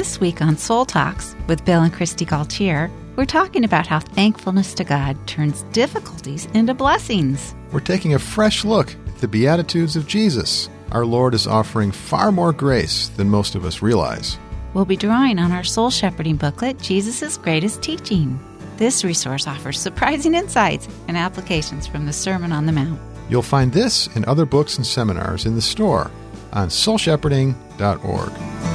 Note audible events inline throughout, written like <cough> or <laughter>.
This week on Soul Talks with Bill and Kristi Gaultiere, we're talking about how thankfulness to God turns difficulties into blessings. We're taking a fresh look at the Beatitudes of Jesus. Our Lord is offering far more grace than most of us realize. We'll be drawing on our soul shepherding booklet, Jesus' Greatest Teaching. This resource offers surprising insights and applications from the Sermon on the Mount. You'll find this and other books and seminars in the store on soulshepherding.org.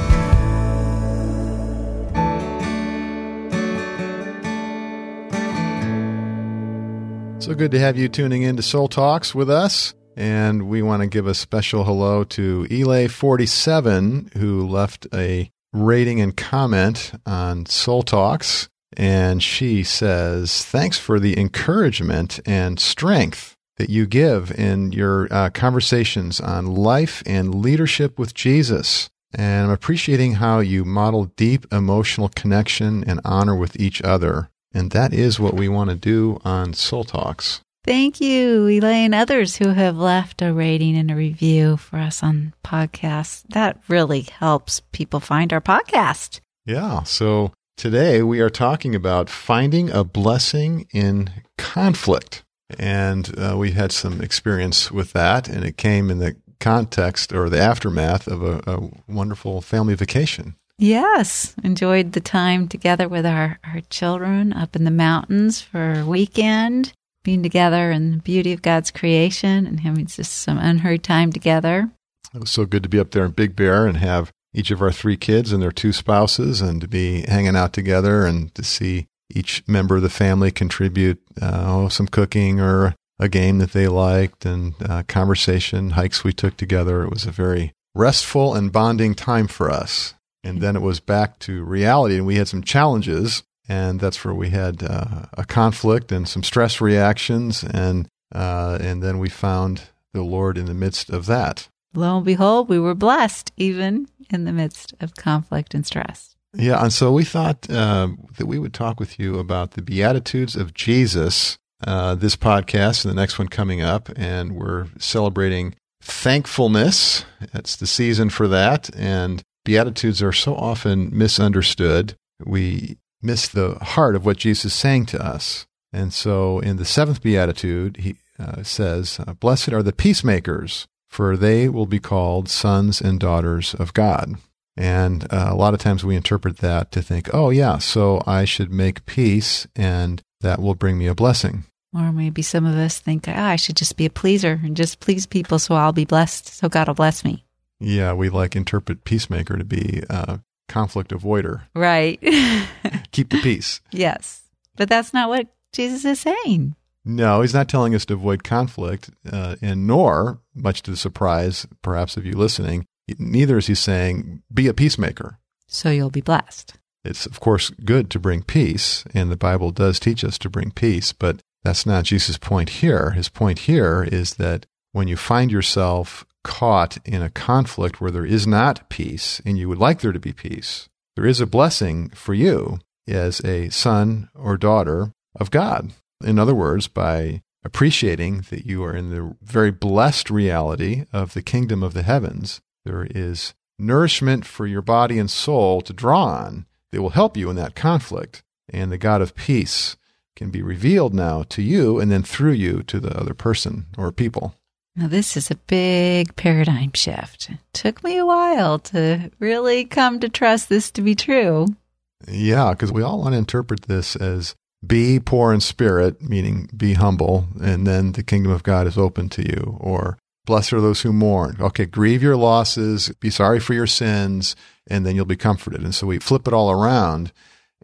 So good to have you tuning in to Soul Talks with us. And we want to give a special hello to Elay47, who left a rating and comment on Soul Talks. And she says, Thanks for the encouragement and strength that you give in your uh, conversations on life and leadership with Jesus. And I'm appreciating how you model deep emotional connection and honor with each other. And that is what we want to do on Soul Talks. Thank you, Elaine, others who have left a rating and a review for us on podcasts. That really helps people find our podcast. Yeah. So today we are talking about finding a blessing in conflict. And uh, we had some experience with that, and it came in the context or the aftermath of a, a wonderful family vacation. Yes, enjoyed the time together with our, our children up in the mountains for a weekend, being together in the beauty of God's creation and having just some unhurried time together. It was so good to be up there in Big Bear and have each of our three kids and their two spouses and to be hanging out together and to see each member of the family contribute uh, some cooking or a game that they liked and uh, conversation, hikes we took together. It was a very restful and bonding time for us. And then it was back to reality, and we had some challenges, and that's where we had uh, a conflict and some stress reactions, and uh, and then we found the Lord in the midst of that. Lo and behold, we were blessed even in the midst of conflict and stress. Yeah, and so we thought uh, that we would talk with you about the Beatitudes of Jesus. Uh, this podcast and the next one coming up, and we're celebrating thankfulness. It's the season for that, and Beatitudes are so often misunderstood. We miss the heart of what Jesus is saying to us. And so in the seventh Beatitude, he uh, says, Blessed are the peacemakers, for they will be called sons and daughters of God. And uh, a lot of times we interpret that to think, oh, yeah, so I should make peace and that will bring me a blessing. Or maybe some of us think, oh, I should just be a pleaser and just please people so I'll be blessed, so God will bless me. Yeah, we like interpret peacemaker to be a conflict avoider. Right. <laughs> Keep the peace. Yes. But that's not what Jesus is saying. No, he's not telling us to avoid conflict, uh, and nor, much to the surprise perhaps of you listening, neither is he saying be a peacemaker. So you'll be blessed. It's, of course, good to bring peace, and the Bible does teach us to bring peace, but that's not Jesus' point here. His point here is that when you find yourself caught in a conflict where there is not peace and you would like there to be peace, there is a blessing for you as a son or daughter of God. In other words, by appreciating that you are in the very blessed reality of the kingdom of the heavens, there is nourishment for your body and soul to draw on that will help you in that conflict. And the God of peace can be revealed now to you and then through you to the other person or people. Now, this is a big paradigm shift. It took me a while to really come to trust this to be true. Yeah, because we all want to interpret this as be poor in spirit, meaning be humble, and then the kingdom of God is open to you. Or blessed are those who mourn. Okay, grieve your losses, be sorry for your sins, and then you'll be comforted. And so we flip it all around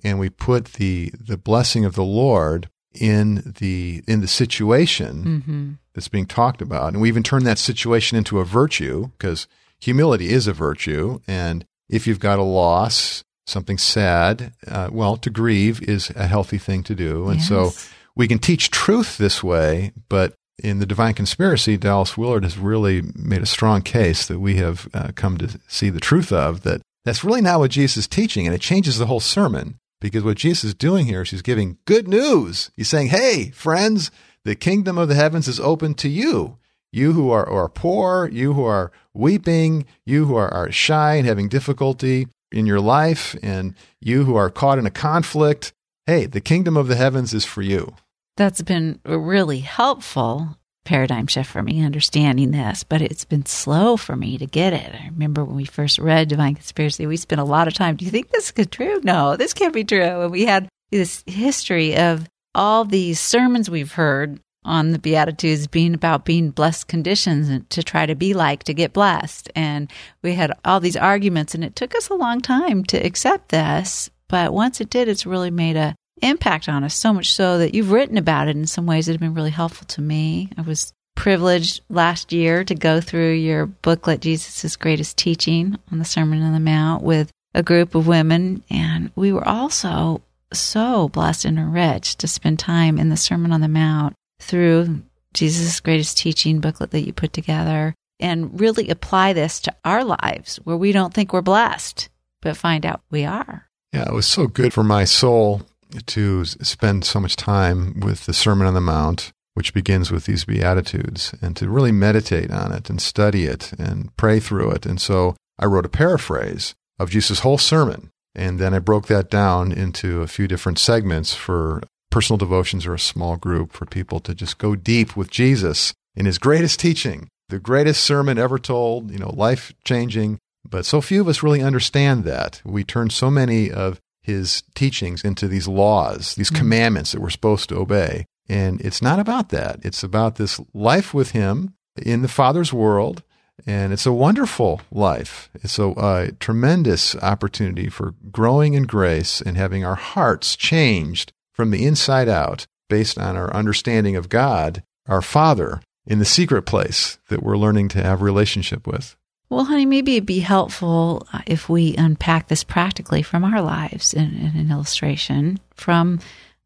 and we put the the blessing of the Lord in the in the situation mm-hmm. That's being talked about, and we even turn that situation into a virtue because humility is a virtue. And if you've got a loss, something sad, uh, well, to grieve is a healthy thing to do, and yes. so we can teach truth this way. But in the Divine Conspiracy, Dallas Willard has really made a strong case that we have uh, come to see the truth of that. That's really not what Jesus is teaching, and it changes the whole sermon. Because what Jesus is doing here is he's giving good news. He's saying, hey, friends, the kingdom of the heavens is open to you. You who are, are poor, you who are weeping, you who are, are shy and having difficulty, in your life and you who are caught in a conflict, hey, the kingdom of the heavens is for you. That's been a really helpful paradigm shift for me, understanding this, but it's been slow for me to get it. I remember when we first read Divine Conspiracy, we spent a lot of time. Do you think this is true? No, this can't be true. And we had this history of all these sermons we've heard on the Beatitudes being about being blessed conditions and to try to be like to get blessed. And we had all these arguments, and it took us a long time to accept this. But once it did, it's really made a impact on us so much so that you've written about it in some ways that have been really helpful to me. I was privileged last year to go through your booklet, Jesus' Greatest Teaching on the Sermon on the Mount, with a group of women. And we were also so blessed and enriched to spend time in the Sermon on the Mount through Jesus' Greatest Teaching booklet that you put together and really apply this to our lives where we don't think we're blessed, but find out we are. Yeah, it was so good for my soul to spend so much time with the Sermon on the Mount, which begins with these Beatitudes, and to really meditate on it and study it and pray through it. And so I wrote a paraphrase of Jesus' whole sermon. And then I broke that down into a few different segments for personal devotions or a small group for people to just go deep with Jesus in his greatest teaching, the greatest sermon ever told, you know, life changing. But so few of us really understand that. We turn so many of his teachings into these laws, these mm-hmm. commandments that we're supposed to obey. And it's not about that. It's about this life with him in the Father's world. And it's a wonderful life. It's a, a tremendous opportunity for growing in grace and having our hearts changed from the inside out based on our understanding of God, our Father, in the secret place that we're learning to have relationship with. Well, honey, maybe it'd be helpful uh, if we unpack this practically from our lives in, in, an illustration from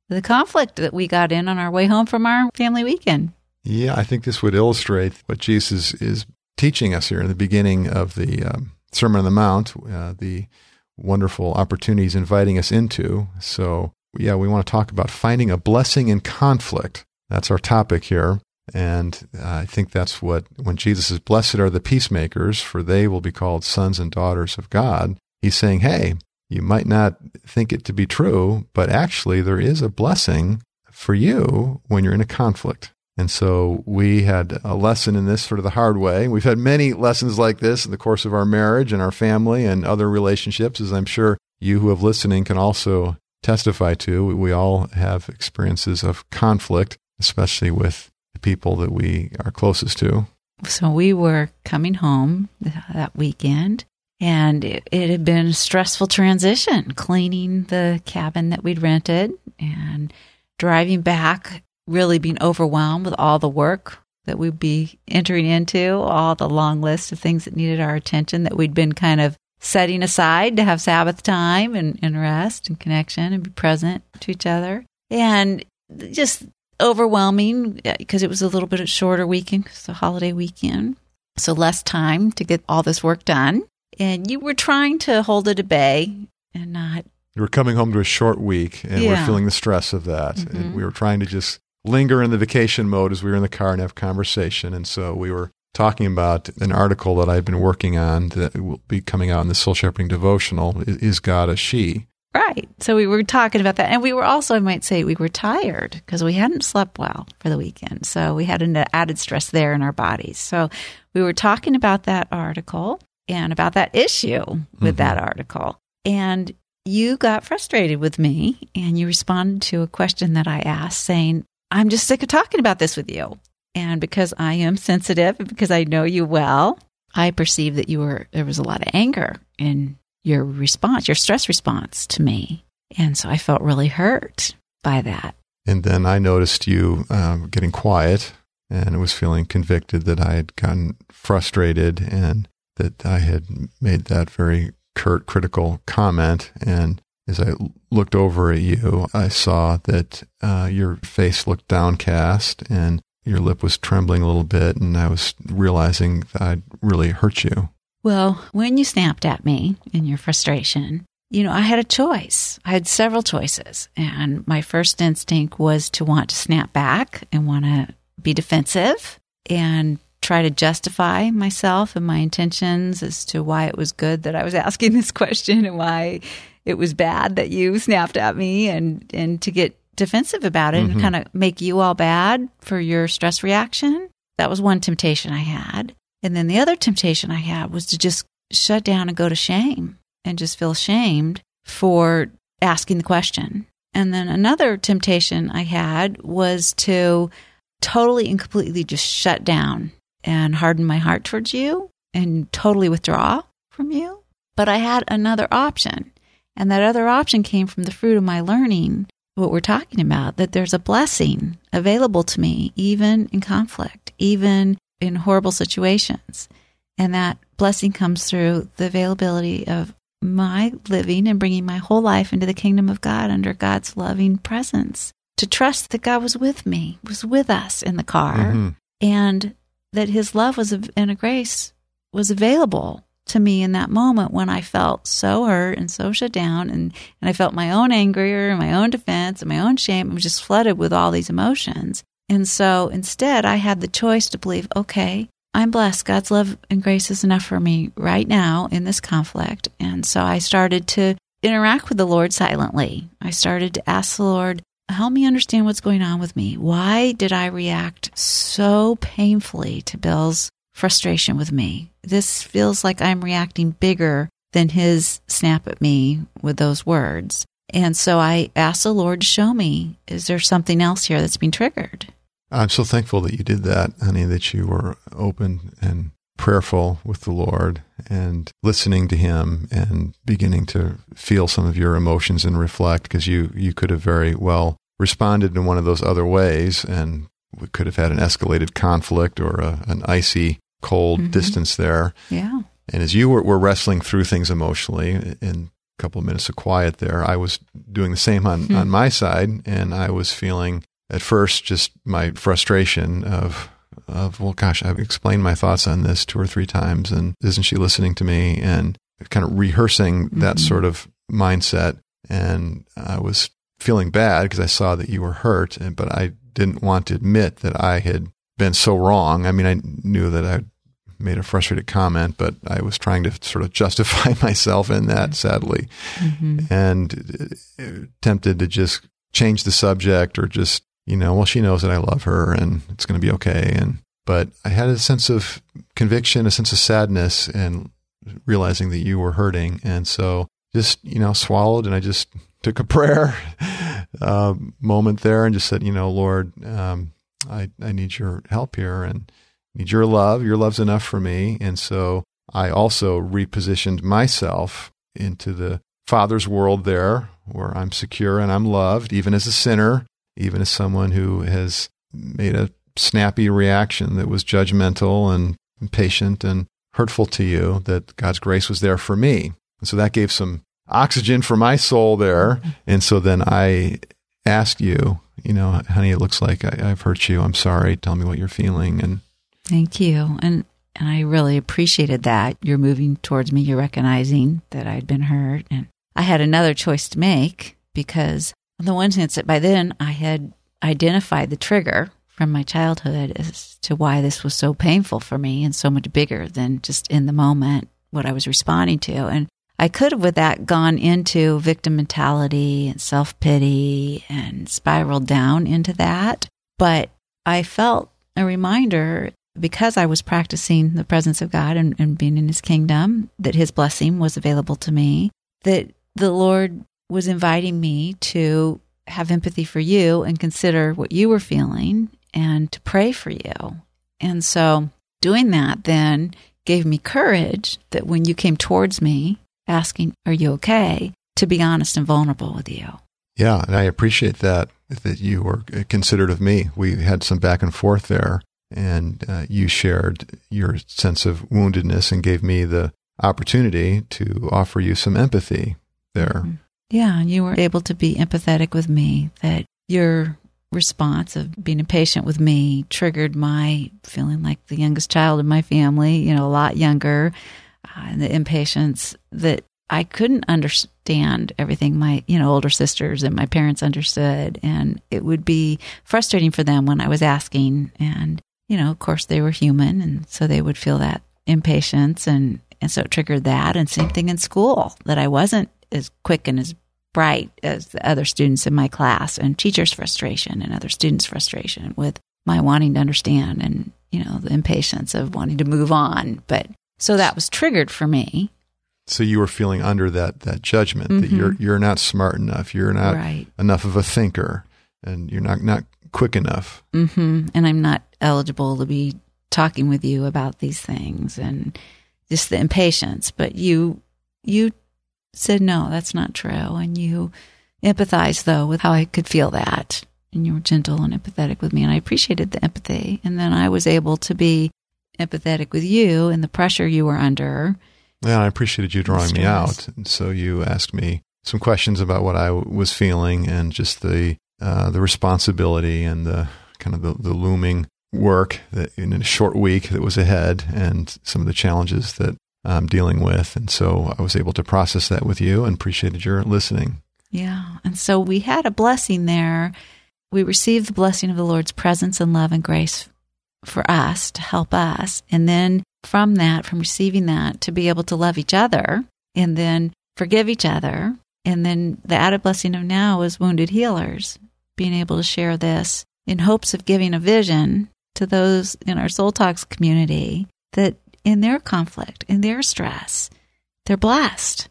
the conflict that we got in on our way home from our family weekend. Yeah, I think this would illustrate what Jesus is teaching us here in the beginning of the um, Sermon on the Mount, uh, the wonderful opportunities inviting us into. So, yeah, we want to talk about finding a blessing in conflict. That's our topic here. And uh, I think that's what, when Jesus says, Blessed are the peacemakers, for they will be called sons and daughters of God, he's saying, Hey, you might not think it to be true, but actually there is a blessing for you when you're in a conflict. And so we had a lesson in this sort of the hard way. We've had many lessons like this in the course of our marriage and our family and other relationships, as I'm sure you who have listening can also testify to. We all have experiences of conflict, especially with the people that we are closest to. So we were coming home that weekend, and it, it, had been a stressful transition cleaning the cabin that we'd rented and driving back, really being overwhelmed with all the work that we'd be entering into, all the long list of things that needed our attention that we'd been kind of setting aside to have Sabbath time and, and rest and connection and be present to each other. And just overwhelming because it was a little bit of shorter weekend, it's a holiday weekend. So less time to get all this work done. And you were trying to hold it at bay and not. You were coming home to a short week and yeah. we're feeling the stress of that. Mm-hmm. And we were trying to just linger in the vacation mode as we were in the car and have conversation. And so we were talking about an article that I've been working on that will be coming out in the Soul Shepherding Devotional Is God a She? Right. So we were talking about that. And we were also, I might say, we were tired because we hadn't slept well for the weekend. So we had an added stress there in our bodies. So we were talking about that article and about that issue with mm-hmm. that article. And you got frustrated with me and you responded to a question that I asked saying, I'm just sick of talking about this with you. And because I am sensitive because I know you well, I perceived that you were, there was a lot of anger in your response, your stress response to me. And so I felt really hurt by that. And then I noticed you um, getting quiet and was feeling convicted that I had gotten frustrated and that I had made that very curt, critical comment. And as I looked over at you, I saw that uh, your face looked downcast and your lip was trembling a little bit. And I was realizing that I'd really hurt you. Well, when you snapped at me in your frustration, you know, I had a choice. I had several choices. And my first instinct was to want to snap back and want to be defensive and try to justify myself and my intentions as to why it was good that I was <laughs> asking this question and why it was bad that you snapped at me and and to get defensive about it Mhm. and kind of make you all bad for your stress reaction. That was one temptation I had. And then the other temptation I had was to just shut down and go to shame and just feel ashamed for asking the question. And then another temptation I had was to totally and completely just shut down and harden my heart towards you and totally withdraw from you. But I had another option. And that other option came from the fruit of my learning what we're talking about that there's a blessing available to me, even in conflict, even in horrible situations. And that blessing comes through the availability of my living and bringing my whole life into the kingdom of God under God's loving presence. To trust that God was with me, was with us in the car, Mhm. and that His love was and a grace was available to me in that moment when I felt so hurt and so shut down, and, and I felt my own anger and my own defense and my own shame. I was just flooded with all these emotions. And so instead, I had the choice to believe, okay, I'm blessed. God's love and grace is enough for me right now in this conflict. And so I started to interact with the Lord silently. I started to ask the Lord, help me understand what's going on with me. Why did I react so painfully to Bill's frustration with me? This feels like I'm reacting bigger than his snap at me with those words. And so I asked the Lord to show me, is there something else here that's been triggered? I'm so thankful that you did that, honey, that you were open and prayerful with the Lord and listening to Him and beginning to feel some of your emotions and reflect because you, you could have very well responded in one of those other ways and we could have had an escalated conflict or a, an icy, cold Mhm. distance there. Yeah. And as you were, were wrestling through things emotionally in a couple of minutes of quiet there, I was doing the same on, Hmm. on my side. And I was feeling at first just my frustration of, of, well, gosh, I've explained my thoughts on this two or three times and isn't she listening to me? And kind of rehearsing that Mhm. sort of mindset. And I was feeling bad because I saw that you were hurt, and, but I didn't want to admit that I had been so wrong. I mean, I knew that I made a frustrated comment, but I was trying to sort of <laughs> justify myself in that, sadly, hmm and uh, tempted to just change the subject or just, you know, well, she knows that I love her and it's going to be okay. And, but I had a sense of conviction, a sense of sadness, and realizing that you were hurting. And so just, you know, swallowed and I just took a <laughs> prayer uh, moment there and just said, you know, Lord, um, I, I need your help here and need your love. Your love's enough for me. And so I also repositioned myself into the Father's world there where I'm secure and I'm loved, even as a sinner, even as someone who has made a snappy reaction that was judgmental and impatient and hurtful to you, that God's grace was there for me. And so that gave some oxygen for my soul there. And so then I asked you, you know, honey, it looks like I, I've hurt you. I'm sorry. Tell me what you're feeling. And Thank you. And and I really appreciated that. You're moving towards me, you're recognizing that I'd been hurt. And I had another choice to make because on the one hand, by then I had identified the trigger from my childhood as to why this was so painful for me and so much bigger than just in the moment what I was responding to. And I could have, with that, gone into victim mentality and self pity and spiraled down into that. But I felt a reminder because I was practicing the presence of God and, and being in His kingdom, that His blessing was available to me, that the Lord was inviting me to have empathy for you and consider what you were feeling and to pray for you. And so doing that then gave me courage that when you came towards me asking, Are you okay? to be honest and vulnerable with you. Yeah, and I appreciate that that you were considerate of me. We had some back and forth there, and uh, you shared your sense of woundedness and gave me the opportunity to offer you some empathy there. Mhm. Yeah, and you were able to be empathetic with me. That your response of being impatient with me triggered my feeling like the youngest child in my family, you know, a lot younger, uh, and the impatience that I couldn't understand everything my, you know, older sisters and my parents understood. And it would be frustrating for them when I was asking. And you know, of course, they were human, and so they would feel that impatience, and and so it triggered that. And same thing in school that I wasn't as quick and as bright as the other students in my class, and teachers' frustration and other students' frustration with my wanting to understand and you know the impatience of wanting to move on. But so that was triggered for me. So you were feeling under that that judgment that Mm-hmm. you're you're not smart enough, you're not Right. enough of a thinker, and you're not not quick enough. hmm And I'm not eligible to be talking with you about these things and just the impatience. But you, you said, no, that's not true. And you empathized though with how I could feel that. And you were gentle and empathetic with me. And I appreciated the empathy. And then I was able to be empathetic with you and the pressure you were under. Yeah, I appreciated you drawing me out. And so you asked me some questions about what I w- was feeling and just the uh, the responsibility and the kind of the, the looming work that in a short week that was ahead and some of the challenges that I'm dealing with. And so I was able to process that with you and appreciated your listening. Yeah. And so we had a blessing there. We received the blessing of the Lord's presence and love and grace for us to help us. And then from that, from receiving that, to be able to love each other and then forgive each other. And then the added blessing of now is wounded healers, being able to share this in hopes of giving a vision to those in our Soul Talks community that in their conflict, in their stress, they're blessed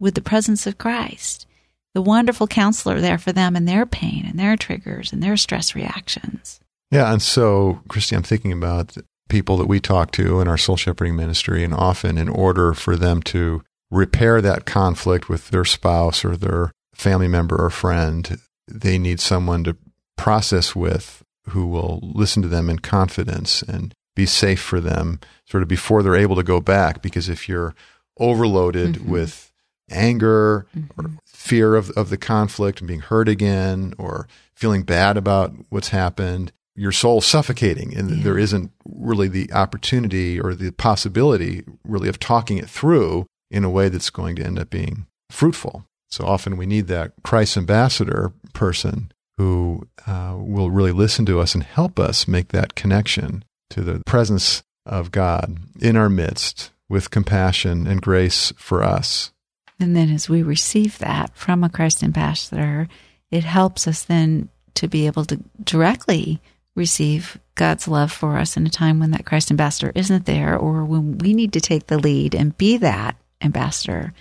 with the presence of Christ the wonderful counselor there for them and their pain and their triggers and their stress reactions. Yeah. And so, Kristi, I'm thinking about people that we talk to in our soul shepherding ministry, and often in order for them to repair that conflict with their spouse or their family member or friend, they need someone to process with who will listen to them in confidence and be safe for them sort of before they're able to go back. Because if you're overloaded Mhm. with anger or Mhm. fear of, of the conflict and being hurt again or feeling bad about what's happened, your soul suffocating and Yeah. there isn't really the opportunity or the possibility really of talking it through in a way that's going to end up being fruitful. So often we need that Christ ambassador person who uh, will really listen to us and help us make that connection to the presence of God in our midst with compassion and grace for us. And then as we receive that from a Christ ambassador, it helps us then to be able to directly receive God's love for us in a time when that Christ ambassador isn't there or when we need to take the lead and be that ambassador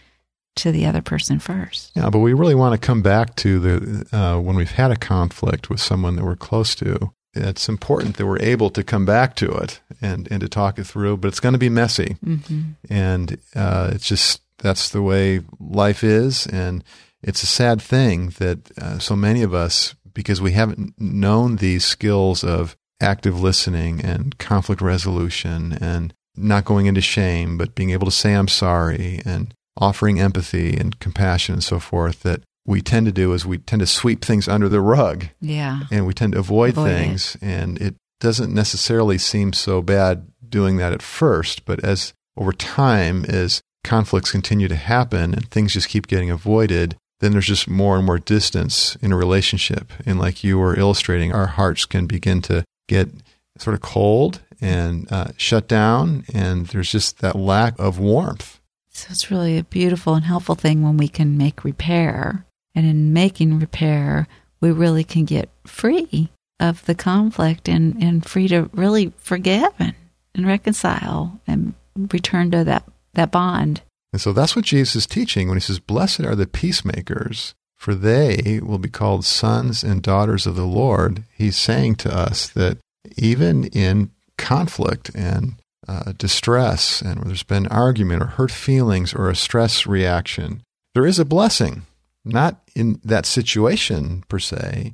to the other person first. Yeah, but we really want to come back to the uh, when we've had a conflict with someone that we're close to. It's important that we're able to come back to it and, and to talk it through, but it's going to be messy. hmm And uh, it's just that's the way life is. And it's a sad thing that uh, so many of us, because we haven't known these skills of active listening and conflict resolution and not going into shame, but being able to say, I'm sorry, and offering empathy and compassion and so forth, that we tend to do is we tend to sweep things under the rug Yeah. and we tend to avoid, Avoid it. things and it doesn't necessarily seem so bad doing that at first but as over time as conflicts continue to happen and things just keep getting avoided then there's just more and more distance in a relationship and like you were illustrating our hearts can begin to get sort of cold and uh, shut down and there's just that lack of warmth So it's really a beautiful and helpful thing when we can make repair. And in making repair, we really can get free of the conflict and, and free to really forgive and, and reconcile and return to that, that bond. And so that's what Jesus is teaching when he says, Blessed are the peacemakers, for they will be called sons and daughters of the Lord. He's saying to us that even in conflict and uh, distress, and where there's been argument or hurt feelings or a stress reaction, there is a blessing, not in that situation per se,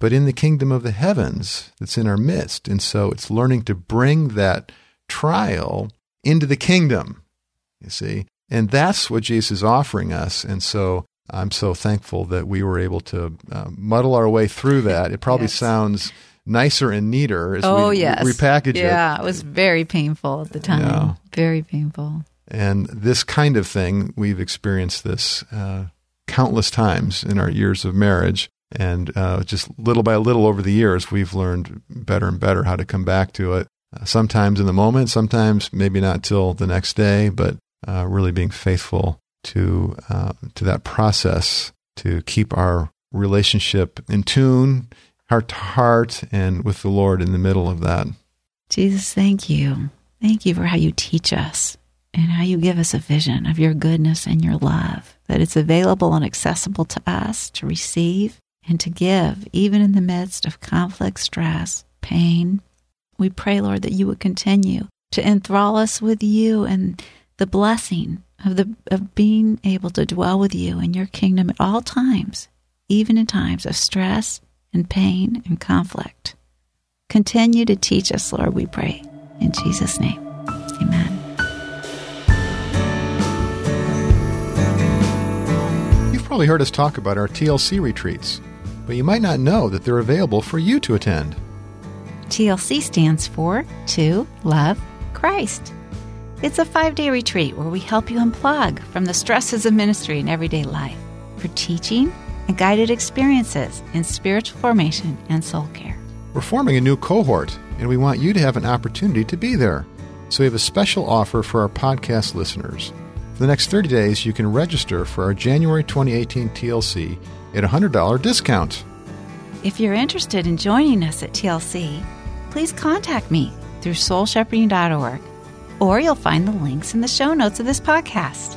but in the kingdom of the heavens that's in our midst. And so it's learning to bring that trial into the kingdom, you see. And that's what Jesus is offering us. And so I'm so thankful that we were able to uh, muddle our way through that. It probably Yes. sounds nicer and neater as oh, we yes. repackage it. Yeah, it was very painful at the time. Yeah. Very painful. And this kind of thing, we've experienced this uh, countless times in our years of marriage. And uh, just little by little over the years, we've learned better and better how to come back to it uh, sometimes in the moment, sometimes maybe not till the next day, but uh, really being faithful to uh, to that process to keep our relationship in tune, heart to heart, and with the Lord in the middle of that. Jesus, thank you. Thank you for how you teach us and how you give us a vision of your goodness and your love, that it's available and accessible to us to receive and to give, even in the midst of conflict, stress, pain. We pray, Lord, that you would continue to enthrall us with you and the blessing of the of being able to dwell with you in your kingdom at all times, even in times of stress and pain and conflict. Continue to teach us, Lord, we pray. In Jesus' name. Amen. You've probably heard us talk about our TLC retreats, but you might not know that they're available for you to attend. TLC stands for To Love Christ. It's a five day retreat where we help you unplug from the stresses of ministry and everyday life for teaching and guided experiences in spiritual formation and soul care. We're forming a new cohort, and we want you to have an opportunity to be there. So we have a special offer for our podcast listeners. For the next 30 days, you can register for our January 2018 TLC at a $100 discount. If you're interested in joining us at TLC, please contact me through soulshepherding.org or you'll find the links in the show notes of this podcast.